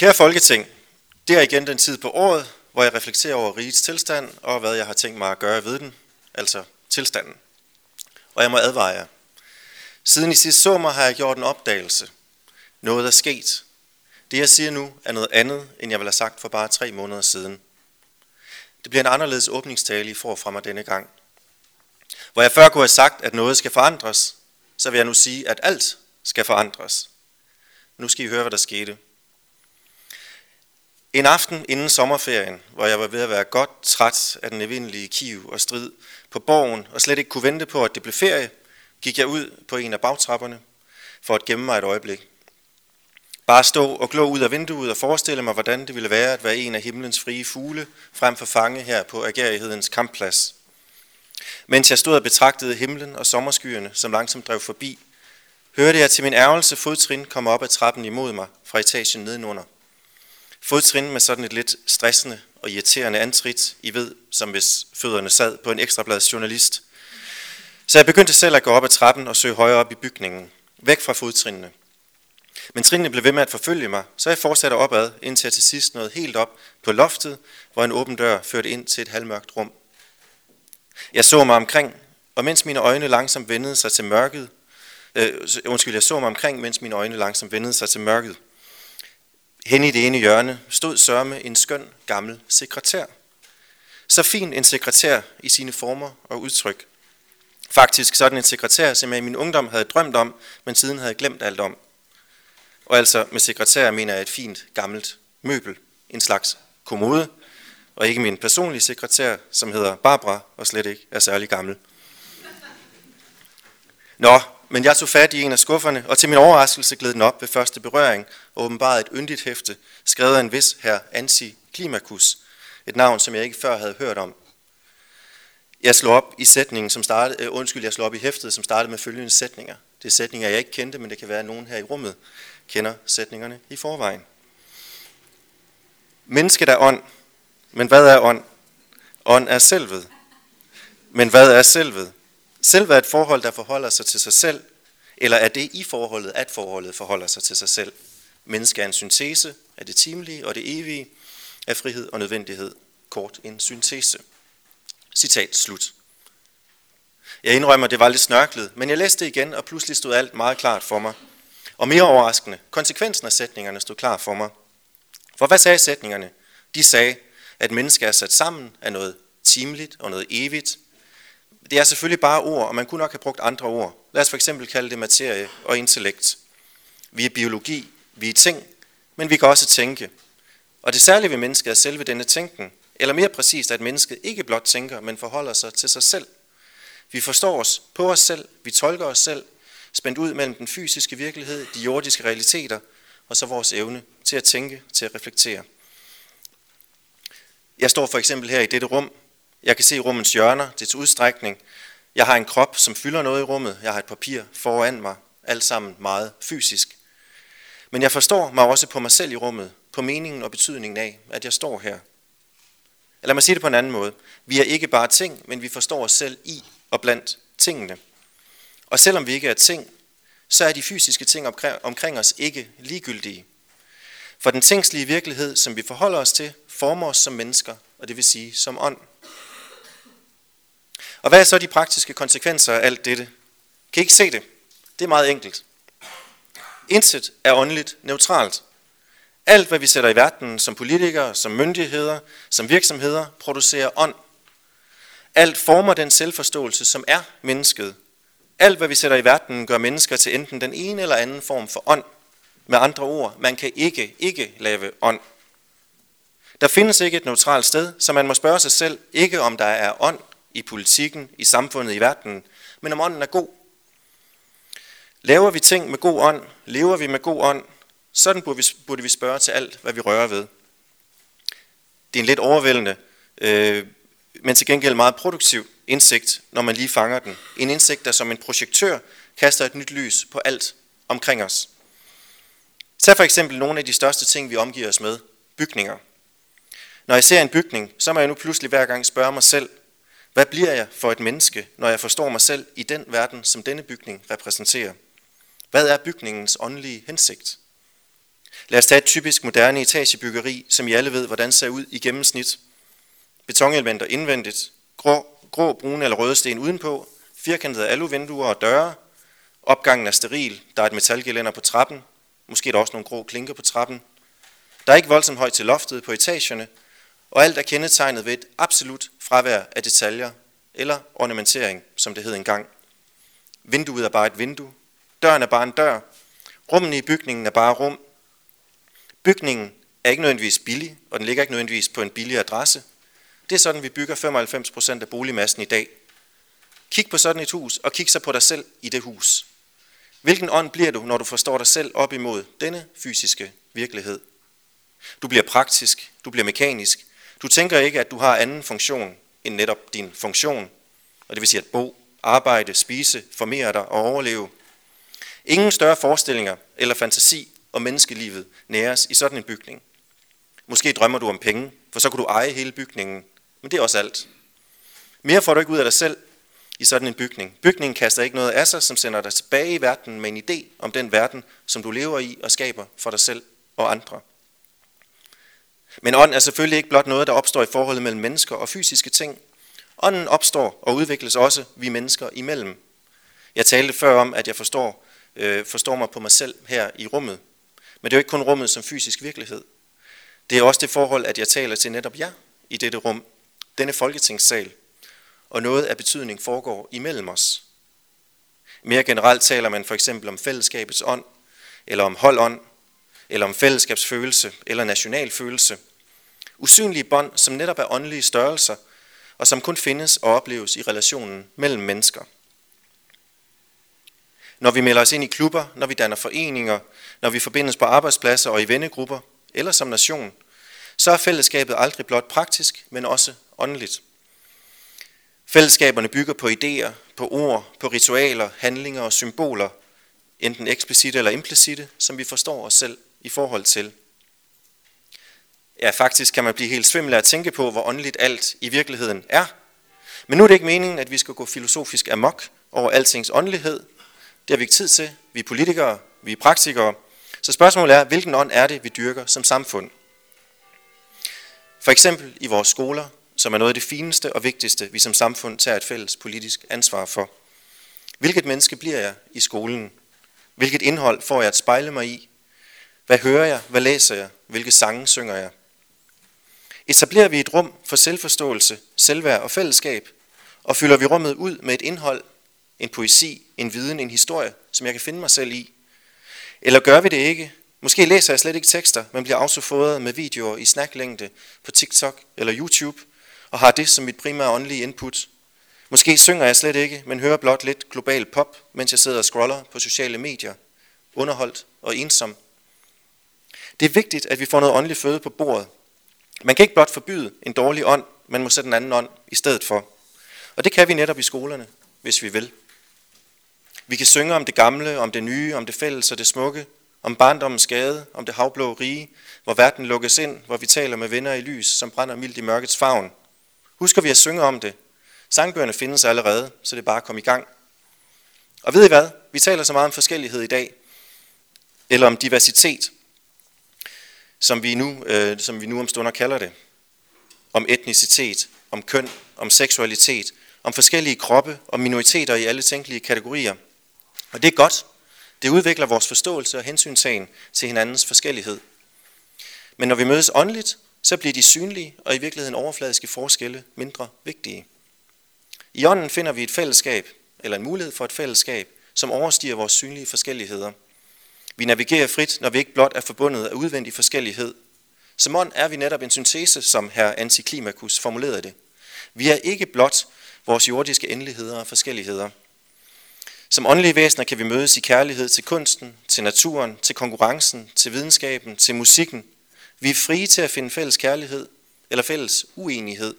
Kære Folketing, det er igen den tid på året, hvor jeg reflekterer over rigets tilstand og hvad jeg har tænkt mig at gøre ved den, altså tilstanden. Og jeg må advare jer. Siden I sidst så mig, har jeg gjort en opdagelse. Noget er sket. Det jeg siger nu er noget andet, end jeg ville have sagt for bare tre måneder siden. Det bliver en anderledes åbningstale, I får fra mig denne gang. Hvor jeg før kunne have sagt, at noget skal forandres, så vil jeg nu sige, at alt skal forandres. Nu skal I høre, hvad der skete. En aften inden sommerferien, hvor jeg var ved at være godt træt af den evindelige kiv og strid på borgen, og slet ikke kunne vente på, at det blev ferie, gik jeg ud på en af bagtrapperne for at gemme mig et øjeblik. Bare stå og glå ud af vinduet og forestille mig, hvordan det ville være at være en af himlens frie fugle, frem for fange her på agerighedens kampplads. Mens jeg stod og betragtede himlen og sommerskyerne, som langsomt drev forbi, hørte jeg til min ærgelse fodtrin komme op ad trappen imod mig fra etagen nedenunder. Fodtrin med sådan et lidt stressende og irriterende antrit, I ved, som hvis fødderne sad på en ekstrablads journalist. Så jeg begyndte selv at gå op ad trappen og søge højere op i bygningen, væk fra fodtrinene. Men trinene blev ved med at forfølge mig, så jeg fortsatte opad, indtil jeg til sidst nåede helt op på loftet, hvor en åben dør førte ind til et halvmørkt rum. Jeg så mig omkring, og mens mine øjne langsomt vendede sig til mørket, øh, undskyld, jeg så mig omkring, mens mine øjne langsomt vendede sig til mørket, Hen i det ene hjørne stod sørme en skøn gammel sekretær. Så fin en sekretær i sine former og udtryk. Faktisk sådan en sekretær, som jeg i min ungdom havde drømt om, men siden havde glemt alt om. Og altså med sekretær mener jeg et fint gammelt møbel, en slags kommode, og ikke min personlige sekretær, som hedder Barbara og slet ikke er særlig gammel. Nå, men jeg tog fat i en af skufferne, og til min overraskelse gled den op ved første berøring, og åbenbart et yndigt hæfte, skrevet af en vis her Ansi Klimakus, et navn, som jeg ikke før havde hørt om. Jeg slog op i sætningen, som startede, øh, undskyld, jeg slog op i hæftet, som startede med følgende sætninger. Det er sætninger, jeg ikke kendte, men det kan være, at nogen her i rummet kender sætningerne i forvejen. Mennesket er ånd, men hvad er ånd? Ånd er selvet. Men hvad er selvet? Selv er et forhold, der forholder sig til sig selv, eller er det i forholdet, at forholdet forholder sig til sig selv? Menneske er en syntese af det timelige og det evige, af frihed og nødvendighed. Kort en syntese. Citat slut. Jeg indrømmer, det var lidt snørklet, men jeg læste igen, og pludselig stod alt meget klart for mig. Og mere overraskende, konsekvensen af sætningerne stod klar for mig. For hvad sagde sætningerne? De sagde, at mennesker er sat sammen af noget timeligt og noget evigt, det er selvfølgelig bare ord, og man kunne nok have brugt andre ord. Lad os for eksempel kalde det materie og intellekt. Vi er biologi, vi er ting, men vi kan også tænke. Og det særlige ved mennesket er selve denne tænken, eller mere præcist, at mennesket ikke blot tænker, men forholder sig til sig selv. Vi forstår os på os selv, vi tolker os selv, spændt ud mellem den fysiske virkelighed, de jordiske realiteter, og så vores evne til at tænke, til at reflektere. Jeg står for eksempel her i dette rum, jeg kan se rummets hjørner, dets udstrækning. Jeg har en krop, som fylder noget i rummet. Jeg har et papir foran mig. Alt sammen meget fysisk. Men jeg forstår mig også på mig selv i rummet, på meningen og betydningen af, at jeg står her. Eller lad mig sige det på en anden måde. Vi er ikke bare ting, men vi forstår os selv i og blandt tingene. Og selvom vi ikke er ting, så er de fysiske ting omkring os ikke ligegyldige. For den tingslige virkelighed, som vi forholder os til, former os som mennesker, og det vil sige som ånd. Og hvad er så de praktiske konsekvenser af alt dette? Kan I ikke se det? Det er meget enkelt. Intet er åndeligt neutralt. Alt, hvad vi sætter i verden som politikere, som myndigheder, som virksomheder, producerer ånd. Alt former den selvforståelse, som er mennesket. Alt, hvad vi sætter i verden, gør mennesker til enten den ene eller anden form for ånd. Med andre ord, man kan ikke, ikke lave ånd. Der findes ikke et neutralt sted, så man må spørge sig selv, ikke om der er ånd, i politikken, i samfundet, i verden, men om ånden er god. Laver vi ting med god ånd, lever vi med god ånd, sådan burde vi, burde vi spørge til alt, hvad vi rører ved. Det er en lidt overvældende, øh, men til gengæld meget produktiv indsigt, når man lige fanger den. En indsigt, der som en projektør kaster et nyt lys på alt omkring os. Tag for eksempel nogle af de største ting, vi omgiver os med. Bygninger. Når jeg ser en bygning, så må jeg nu pludselig hver gang spørge mig selv, hvad bliver jeg for et menneske, når jeg forstår mig selv i den verden, som denne bygning repræsenterer? Hvad er bygningens åndelige hensigt? Lad os tage et typisk moderne etagebyggeri, som I alle ved, hvordan ser ud i gennemsnit. Betonelementer indvendigt, grå, grå, brune eller røde sten udenpå, firkantede aluvinduer og døre, opgangen er steril, der er et metalgelænder på trappen, måske er der også nogle grå klinker på trappen. Der er ikke voldsomt højt til loftet på etagerne, og alt er kendetegnet ved et absolut fravær af detaljer eller ornamentering, som det hed engang. Vinduet er bare et vindue, døren er bare en dør, rummene i bygningen er bare rum. Bygningen er ikke nødvendigvis billig, og den ligger ikke nødvendigvis på en billig adresse. Det er sådan, vi bygger 95% af boligmassen i dag. Kig på sådan et hus, og kig så på dig selv i det hus. Hvilken ånd bliver du, når du forstår dig selv op imod denne fysiske virkelighed? Du bliver praktisk, du bliver mekanisk. Du tænker ikke, at du har anden funktion end netop din funktion, og det vil sige at bo, arbejde, spise, formere dig og overleve. Ingen større forestillinger eller fantasi om menneskelivet næres i sådan en bygning. Måske drømmer du om penge, for så kan du eje hele bygningen, men det er også alt. Mere får du ikke ud af dig selv i sådan en bygning. Bygningen kaster ikke noget af sig, som sender dig tilbage i verden med en idé om den verden, som du lever i og skaber for dig selv og andre. Men ånd er selvfølgelig ikke blot noget, der opstår i forholdet mellem mennesker og fysiske ting. Ånden opstår og udvikles også vi mennesker imellem. Jeg talte før om, at jeg forstår, øh, forstår mig på mig selv her i rummet. Men det er jo ikke kun rummet som fysisk virkelighed. Det er også det forhold, at jeg taler til netop jer i dette rum, denne folketingssal, og noget af betydning foregår imellem os. Mere generelt taler man for eksempel om fællesskabets ånd, eller om holdånd, eller om fællesskabsfølelse eller nationalfølelse. Usynlige bånd, som netop er åndelige størrelser, og som kun findes og opleves i relationen mellem mennesker. Når vi melder os ind i klubber, når vi danner foreninger, når vi forbindes på arbejdspladser og i vennegrupper, eller som nation, så er fællesskabet aldrig blot praktisk, men også åndeligt. Fællesskaberne bygger på idéer, på ord, på ritualer, handlinger og symboler, enten eksplicite eller implicite, som vi forstår os selv i forhold til. Ja, faktisk kan man blive helt svimmel af at tænke på, hvor åndeligt alt i virkeligheden er. Men nu er det ikke meningen, at vi skal gå filosofisk amok over altings åndelighed. Det har vi ikke tid til. Vi er politikere, vi er praktikere. Så spørgsmålet er, hvilken ånd er det, vi dyrker som samfund? For eksempel i vores skoler, som er noget af det fineste og vigtigste, vi som samfund tager et fælles politisk ansvar for. Hvilket menneske bliver jeg i skolen? Hvilket indhold får jeg at spejle mig i? Hvad hører jeg? Hvad læser jeg? Hvilke sange synger jeg? Etablerer vi et rum for selvforståelse, selvværd og fællesskab, og fylder vi rummet ud med et indhold, en poesi, en viden, en historie, som jeg kan finde mig selv i? Eller gør vi det ikke? Måske læser jeg slet ikke tekster, men bliver autofodret med videoer i snacklængde på TikTok eller YouTube, og har det som mit primære åndelige input. Måske synger jeg slet ikke, men hører blot lidt global pop, mens jeg sidder og scroller på sociale medier, underholdt og ensom. Det er vigtigt, at vi får noget åndelig føde på bordet. Man kan ikke blot forbyde en dårlig ånd, man må sætte en anden ånd i stedet for. Og det kan vi netop i skolerne, hvis vi vil. Vi kan synge om det gamle, om det nye, om det fælles og det smukke, om barndommens skade, om det havblå rige, hvor verden lukkes ind, hvor vi taler med venner i lys, som brænder mildt i mørkets favn. Husker vi at synge om det? Sangbøgerne findes allerede, så det er bare at komme i gang. Og ved I hvad? Vi taler så meget om forskellighed i dag, eller om diversitet, som vi nu, øh, som vi nu om stunder kalder det. Om etnicitet, om køn, om seksualitet, om forskellige kroppe og minoriteter i alle tænkelige kategorier. Og det er godt. Det udvikler vores forståelse og hensyntagen til hinandens forskellighed. Men når vi mødes åndeligt, så bliver de synlige og i virkeligheden overfladiske forskelle mindre vigtige. I ånden finder vi et fællesskab, eller en mulighed for et fællesskab, som overstiger vores synlige forskelligheder. Vi navigerer frit, når vi ikke blot er forbundet af udvendig forskellighed. Som ånd er vi netop en syntese, som herr Antiklimakus formulerede det. Vi er ikke blot vores jordiske endeligheder og forskelligheder. Som åndelige væsener kan vi mødes i kærlighed til kunsten, til naturen, til konkurrencen, til videnskaben, til musikken, vi er frie til at finde fælles kærlighed eller fælles uenighed.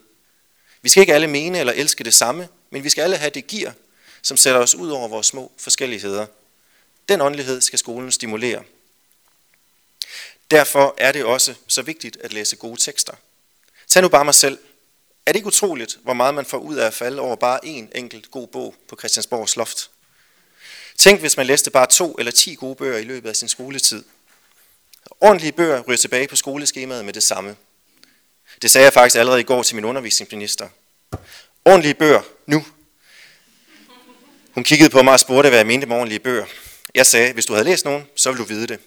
Vi skal ikke alle mene eller elske det samme, men vi skal alle have det gear, som sætter os ud over vores små forskelligheder. Den åndelighed skal skolen stimulere. Derfor er det også så vigtigt at læse gode tekster. Tag nu bare mig selv. Er det ikke utroligt, hvor meget man får ud af at falde over bare en enkelt god bog på Christiansborgs loft? Tænk, hvis man læste bare to eller ti gode bøger i løbet af sin skoletid – Ordentlige bøger ryger tilbage på skoleskemaet med det samme. Det sagde jeg faktisk allerede i går til min undervisningsminister. Ordentlige bøger, nu. Hun kiggede på mig og spurgte, hvad jeg mente med ordentlige bøger. Jeg sagde, hvis du havde læst nogen, så ville du vide det.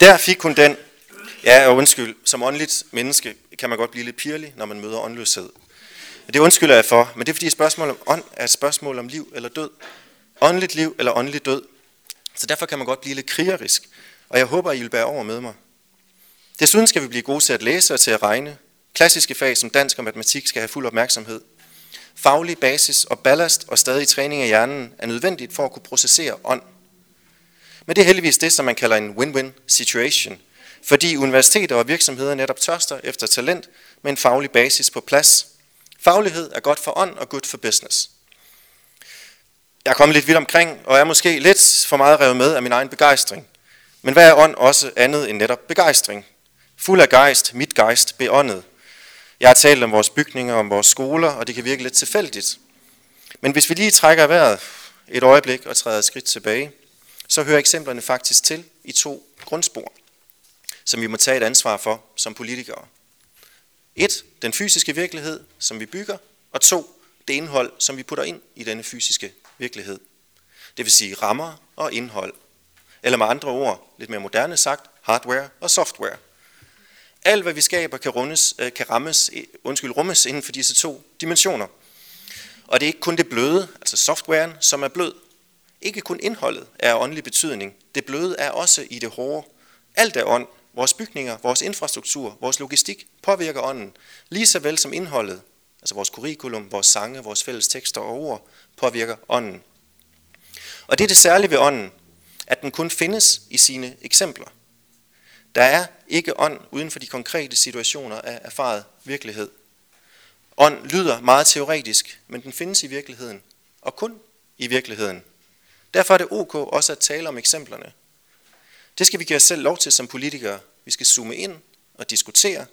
Der fik hun den, ja undskyld, som åndeligt menneske kan man godt blive lidt pirlig, når man møder åndløshed. Det undskylder jeg for, men det er fordi spørgsmålet om ånd er et spørgsmål om liv eller død. Åndeligt liv eller åndelig død. Så derfor kan man godt blive lidt krigerisk, og jeg håber, at I vil bære over med mig. Desuden skal vi blive gode til at læse og til at regne. Klassiske fag som dansk og matematik skal have fuld opmærksomhed. Faglig basis og ballast og stadig træning af hjernen er nødvendigt for at kunne processere ånd. Men det er heldigvis det, som man kalder en win-win situation, fordi universiteter og virksomheder netop tørster efter talent med en faglig basis på plads. Faglighed er godt for ånd og godt for business. Jeg er kommet lidt vidt omkring, og er måske lidt for meget revet med af min egen begejstring. Men hvad er ånd også andet end netop begejstring? Fuld af gejst, mit gejst, beåndet. Jeg har talt om vores bygninger, om vores skoler, og det kan virke lidt tilfældigt. Men hvis vi lige trækker vejret et øjeblik og træder et skridt tilbage, så hører eksemplerne faktisk til i to grundspor, som vi må tage et ansvar for som politikere. Et, den fysiske virkelighed, som vi bygger, og to, det indhold, som vi putter ind i denne fysiske virkelighed. Det vil sige rammer og indhold. Eller med andre ord, lidt mere moderne sagt, hardware og software. Alt, hvad vi skaber, kan, rundes, øh, kan rammes, undskyld, rummes inden for disse to dimensioner. Og det er ikke kun det bløde, altså softwaren, som er blød. Ikke kun indholdet er åndelig betydning. Det bløde er også i det hårde. Alt er ånd. Vores bygninger, vores infrastruktur, vores logistik påvirker ånden, lige så vel som indholdet, altså vores curriculum, vores sange, vores fælles tekster og ord, påvirker ånden. Og det er det særlige ved ånden, at den kun findes i sine eksempler. Der er ikke ånd uden for de konkrete situationer af erfaret virkelighed. Ånd lyder meget teoretisk, men den findes i virkeligheden, og kun i virkeligheden. Derfor er det ok også at tale om eksemplerne. Det skal vi give os selv lov til som politikere. Vi skal zoome ind og diskutere.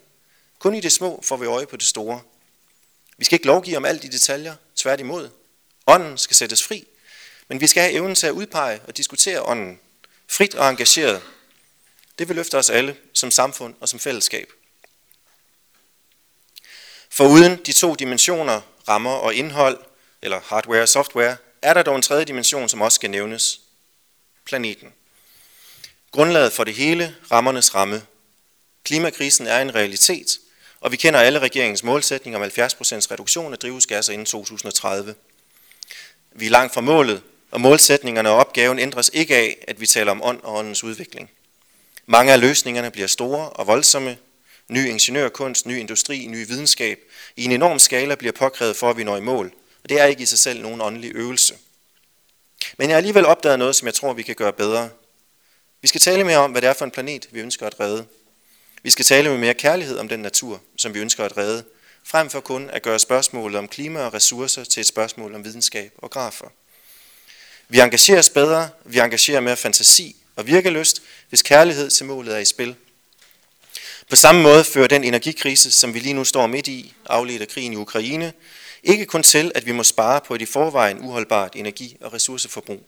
Kun i det små får vi øje på det store. Vi skal ikke lovgive om alt i detaljer, tværtimod. Ånden skal sættes fri, men vi skal have evnen til at udpege og diskutere ånden, frit og engageret. Det vil løfte os alle som samfund og som fællesskab. For uden de to dimensioner, rammer og indhold, eller hardware og software, er der dog en tredje dimension, som også skal nævnes. Planeten. Grundlaget for det hele, rammernes ramme. Klimakrisen er en realitet, og vi kender alle regeringens målsætning om 70% reduktion af drivhusgasser inden 2030. Vi er langt fra målet, og målsætningerne og opgaven ændres ikke af, at vi taler om ånd og åndens udvikling. Mange af løsningerne bliver store og voldsomme. Ny ingeniørkunst, ny industri, ny videnskab i en enorm skala bliver påkrævet for, at vi når i mål. Og det er ikke i sig selv nogen åndelig øvelse. Men jeg har alligevel opdaget noget, som jeg tror, vi kan gøre bedre. Vi skal tale mere om, hvad det er for en planet, vi ønsker at redde. Vi skal tale med mere kærlighed om den natur, som vi ønsker at redde, frem for kun at gøre spørgsmålet om klima og ressourcer til et spørgsmål om videnskab og grafer. Vi engagerer os bedre, vi engagerer mere fantasi og virkeløst, hvis kærlighed til målet er i spil. På samme måde fører den energikrise, som vi lige nu står midt i, afledt af krigen i Ukraine, ikke kun til, at vi må spare på et i forvejen uholdbart energi- og ressourceforbrug.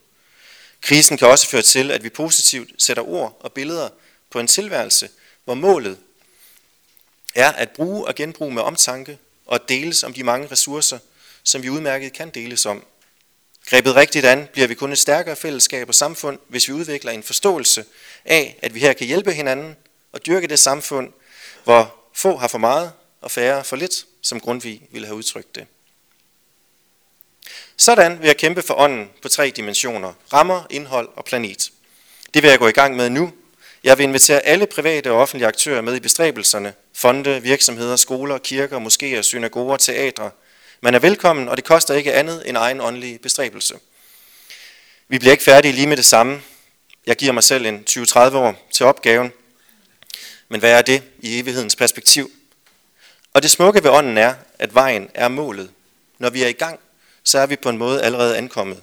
Krisen kan også føre til, at vi positivt sætter ord og billeder på en tilværelse, hvor målet er at bruge og genbruge med omtanke og deles om de mange ressourcer, som vi udmærket kan deles om. Grebet rigtigt an bliver vi kun et stærkere fællesskab og samfund, hvis vi udvikler en forståelse af, at vi her kan hjælpe hinanden og dyrke det samfund, hvor få har for meget og færre for lidt, som Grundtvig ville have udtrykt det. Sådan vil jeg kæmpe for ånden på tre dimensioner. Rammer, indhold og planet. Det vil jeg gå i gang med nu. Jeg vil invitere alle private og offentlige aktører med i bestræbelserne. Fonde, virksomheder, skoler, kirker, moskéer, synagoger, teatre. Man er velkommen, og det koster ikke andet end egen åndelig bestræbelse. Vi bliver ikke færdige lige med det samme. Jeg giver mig selv en 20-30 år til opgaven. Men hvad er det i evighedens perspektiv? Og det smukke ved ånden er, at vejen er målet. Når vi er i gang, så er vi på en måde allerede ankommet.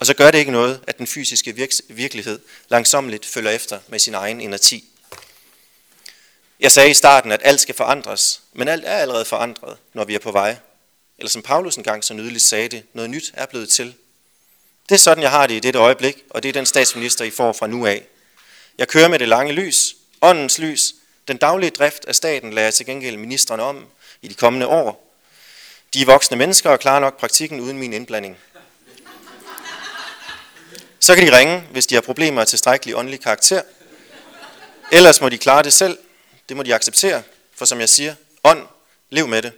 Og så gør det ikke noget, at den fysiske virkelighed langsomligt følger efter med sin egen inerti. Jeg sagde i starten, at alt skal forandres, men alt er allerede forandret, når vi er på vej. Eller som Paulus engang så nydeligt sagde det, noget nyt er blevet til. Det er sådan, jeg har det i dette øjeblik, og det er den statsminister, I får fra nu af. Jeg kører med det lange lys, åndens lys. Den daglige drift af staten lader jeg til gengæld ministerne om i de kommende år. De er voksne mennesker og klarer nok praktikken uden min indblanding. Så kan de ringe, hvis de har problemer af tilstrækkelig åndelig karakter. Ellers må de klare det selv. Det må de acceptere. For som jeg siger, ånd, lev med det.